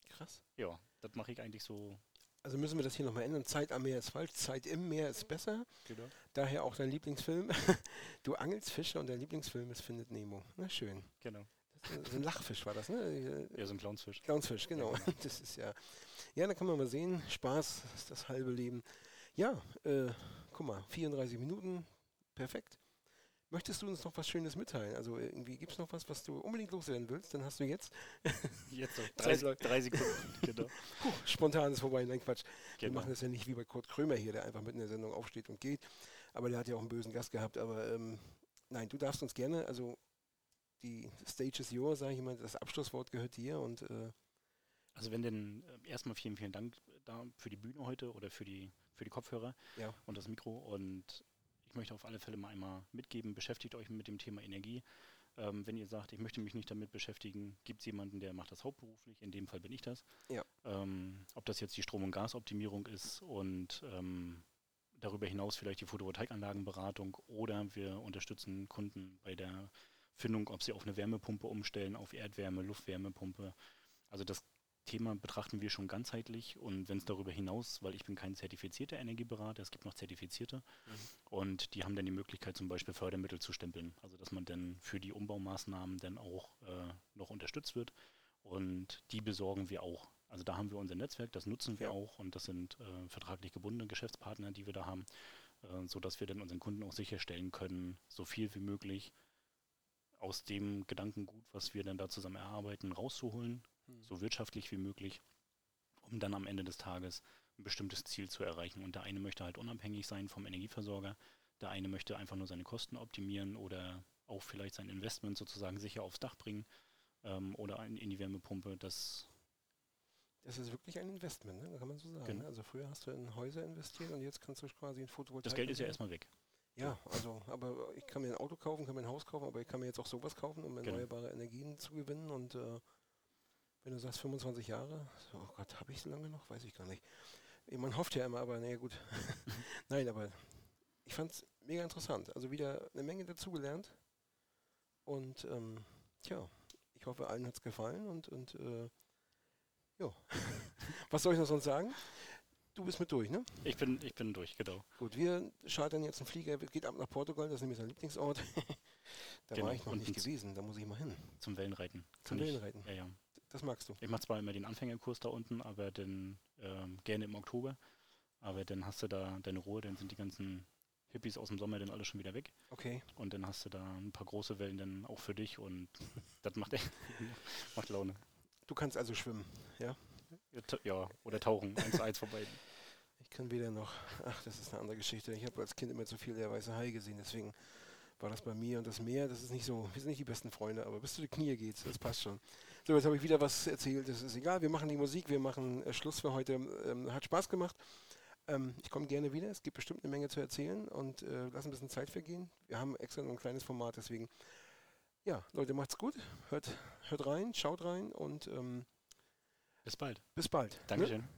krass. Ja, das mache ich eigentlich so. Also müssen wir das hier nochmal ändern. Zeit am Meer ist falsch, Zeit im Meer ist besser. Genau. Daher auch dein Lieblingsfilm. du angelst Fische und dein Lieblingsfilm ist Findet Nemo. Na schön. Genau. So ein Lachfisch war das, ne? Ja, so ein Clownsfisch. Clownsfisch, genau. Ja, genau. Das ist ja. Ja, da kann man mal sehen. Spaß ist das halbe Leben. Ja, äh, guck mal, 34 Minuten. Perfekt. Möchtest du uns noch was Schönes mitteilen? Also irgendwie gibt es noch was, was du unbedingt loswerden willst? Dann hast du jetzt. jetzt noch drei, drei Sekunden. genau. Puh, spontan ist vorbei. Nein, Quatsch. Genau. Wir machen das ja nicht wie bei Kurt Krömer hier, der einfach mitten in der Sendung aufsteht und geht. Aber der hat ja auch einen bösen Gast gehabt. Aber ähm, nein, du darfst uns gerne, also die Stage is yours, sage ich immer, das Abschlusswort gehört dir und äh also wenn denn äh, erstmal vielen, vielen Dank da für die Bühne heute oder für die, für die Kopfhörer Ja. und das Mikro. Und ich möchte auf alle Fälle mal einmal mitgeben, beschäftigt euch mit dem Thema Energie. Ähm, wenn ihr sagt, ich möchte mich nicht damit beschäftigen, gibt es jemanden, der macht das hauptberuflich. In dem Fall bin ich das. Ja. Ähm, ob das jetzt die Strom- und Gasoptimierung ist und ähm, darüber hinaus vielleicht die Photovoltaikanlagenberatung oder wir unterstützen Kunden bei der Findung, ob sie auf eine Wärmepumpe umstellen, auf Erdwärme, Luftwärmepumpe. Also das Thema betrachten wir schon ganzheitlich und wenn es darüber hinaus, weil ich bin kein zertifizierter Energieberater, es gibt noch Zertifizierte und die haben dann die Möglichkeit zum Beispiel Fördermittel zu stempeln, also dass man dann für die Umbaumaßnahmen dann auch äh, noch unterstützt wird und die besorgen wir auch. Also da haben wir unser Netzwerk, das nutzen wir Ja. auch und das sind äh, vertraglich gebundene Geschäftspartner, die wir da haben, äh, sodass wir dann unseren Kunden auch sicherstellen können, so viel wie möglich aus dem Gedankengut, was wir dann da zusammen erarbeiten, rauszuholen. So wirtschaftlich wie möglich, um dann am Ende des Tages ein bestimmtes Ziel zu erreichen. Und der eine möchte halt unabhängig sein vom Energieversorger, der eine möchte einfach nur seine Kosten optimieren oder auch vielleicht sein Investment sozusagen sicher aufs Dach bringen ähm, oder in, in die Wärmepumpe. Das Das ist wirklich ein Investment, ne? kann man so sagen. Genau. Also früher hast du in Häuser investiert und jetzt kannst du quasi in Photovoltaik. das Geld ist ja erstmal weg. Ja, also, aber ich kann mir ein Auto kaufen, kann mir ein Haus kaufen, aber ich kann mir jetzt auch sowas kaufen, um Genau. erneuerbare Energien zu gewinnen. Und äh, wenn du sagst 25 Jahre, so, oh Gott, habe ich so lange noch? Weiß ich gar nicht. Man hofft ja immer, aber naja, gut. Nein, aber ich fand es mega interessant. Also wieder eine Menge dazugelernt. Und ähm, ja, ich hoffe, allen hat es gefallen. Und, und äh, ja, was soll ich noch sonst sagen? Du bist mit durch, ne? Ich bin, ich bin durch, genau. Gut, wir chartern jetzt einen Flieger, geht ab nach Portugal, das ist nämlich sein Lieblingsort. da Genau, war ich noch und nicht gewesen, da muss ich mal hin. Zum Wellenreiten. Zum Wellenreiten. Ja, ja. Das magst du. Ich mache zwar immer den Anfängerkurs da unten, aber dann ähm, gerne im Oktober. Aber dann hast du da deine Ruhe, dann sind die ganzen Hippies aus dem Sommer dann alle schon wieder weg. Okay. Und dann hast du da ein paar große Wellen dann auch für dich und das macht echt macht Laune. Du kannst also schwimmen. Ja, ta- Ja, oder tauchen, eins zu eins vorbei. Ich kann weder noch. Ach, das ist eine andere Geschichte. Ich habe als Kind immer zu viel der weiße Hai gesehen, deswegen war das bei mir und das Meer, das ist nicht so, wir sind nicht die besten Freunde, aber bis zu die Knie geht's, das passt schon. So, jetzt habe ich wieder was erzählt, das ist egal, wir machen die Musik, wir machen äh, Schluss für heute. Ähm, hat Spaß gemacht. Ähm, ich komme gerne wieder, es gibt bestimmt eine Menge zu erzählen und äh, lass ein bisschen Zeit vergehen. Wir haben extra noch ein kleines Format, deswegen, ja, Leute, macht's gut, hört, hört rein, schaut rein und ähm, Bis bald. bis bald. Ne? Dankeschön.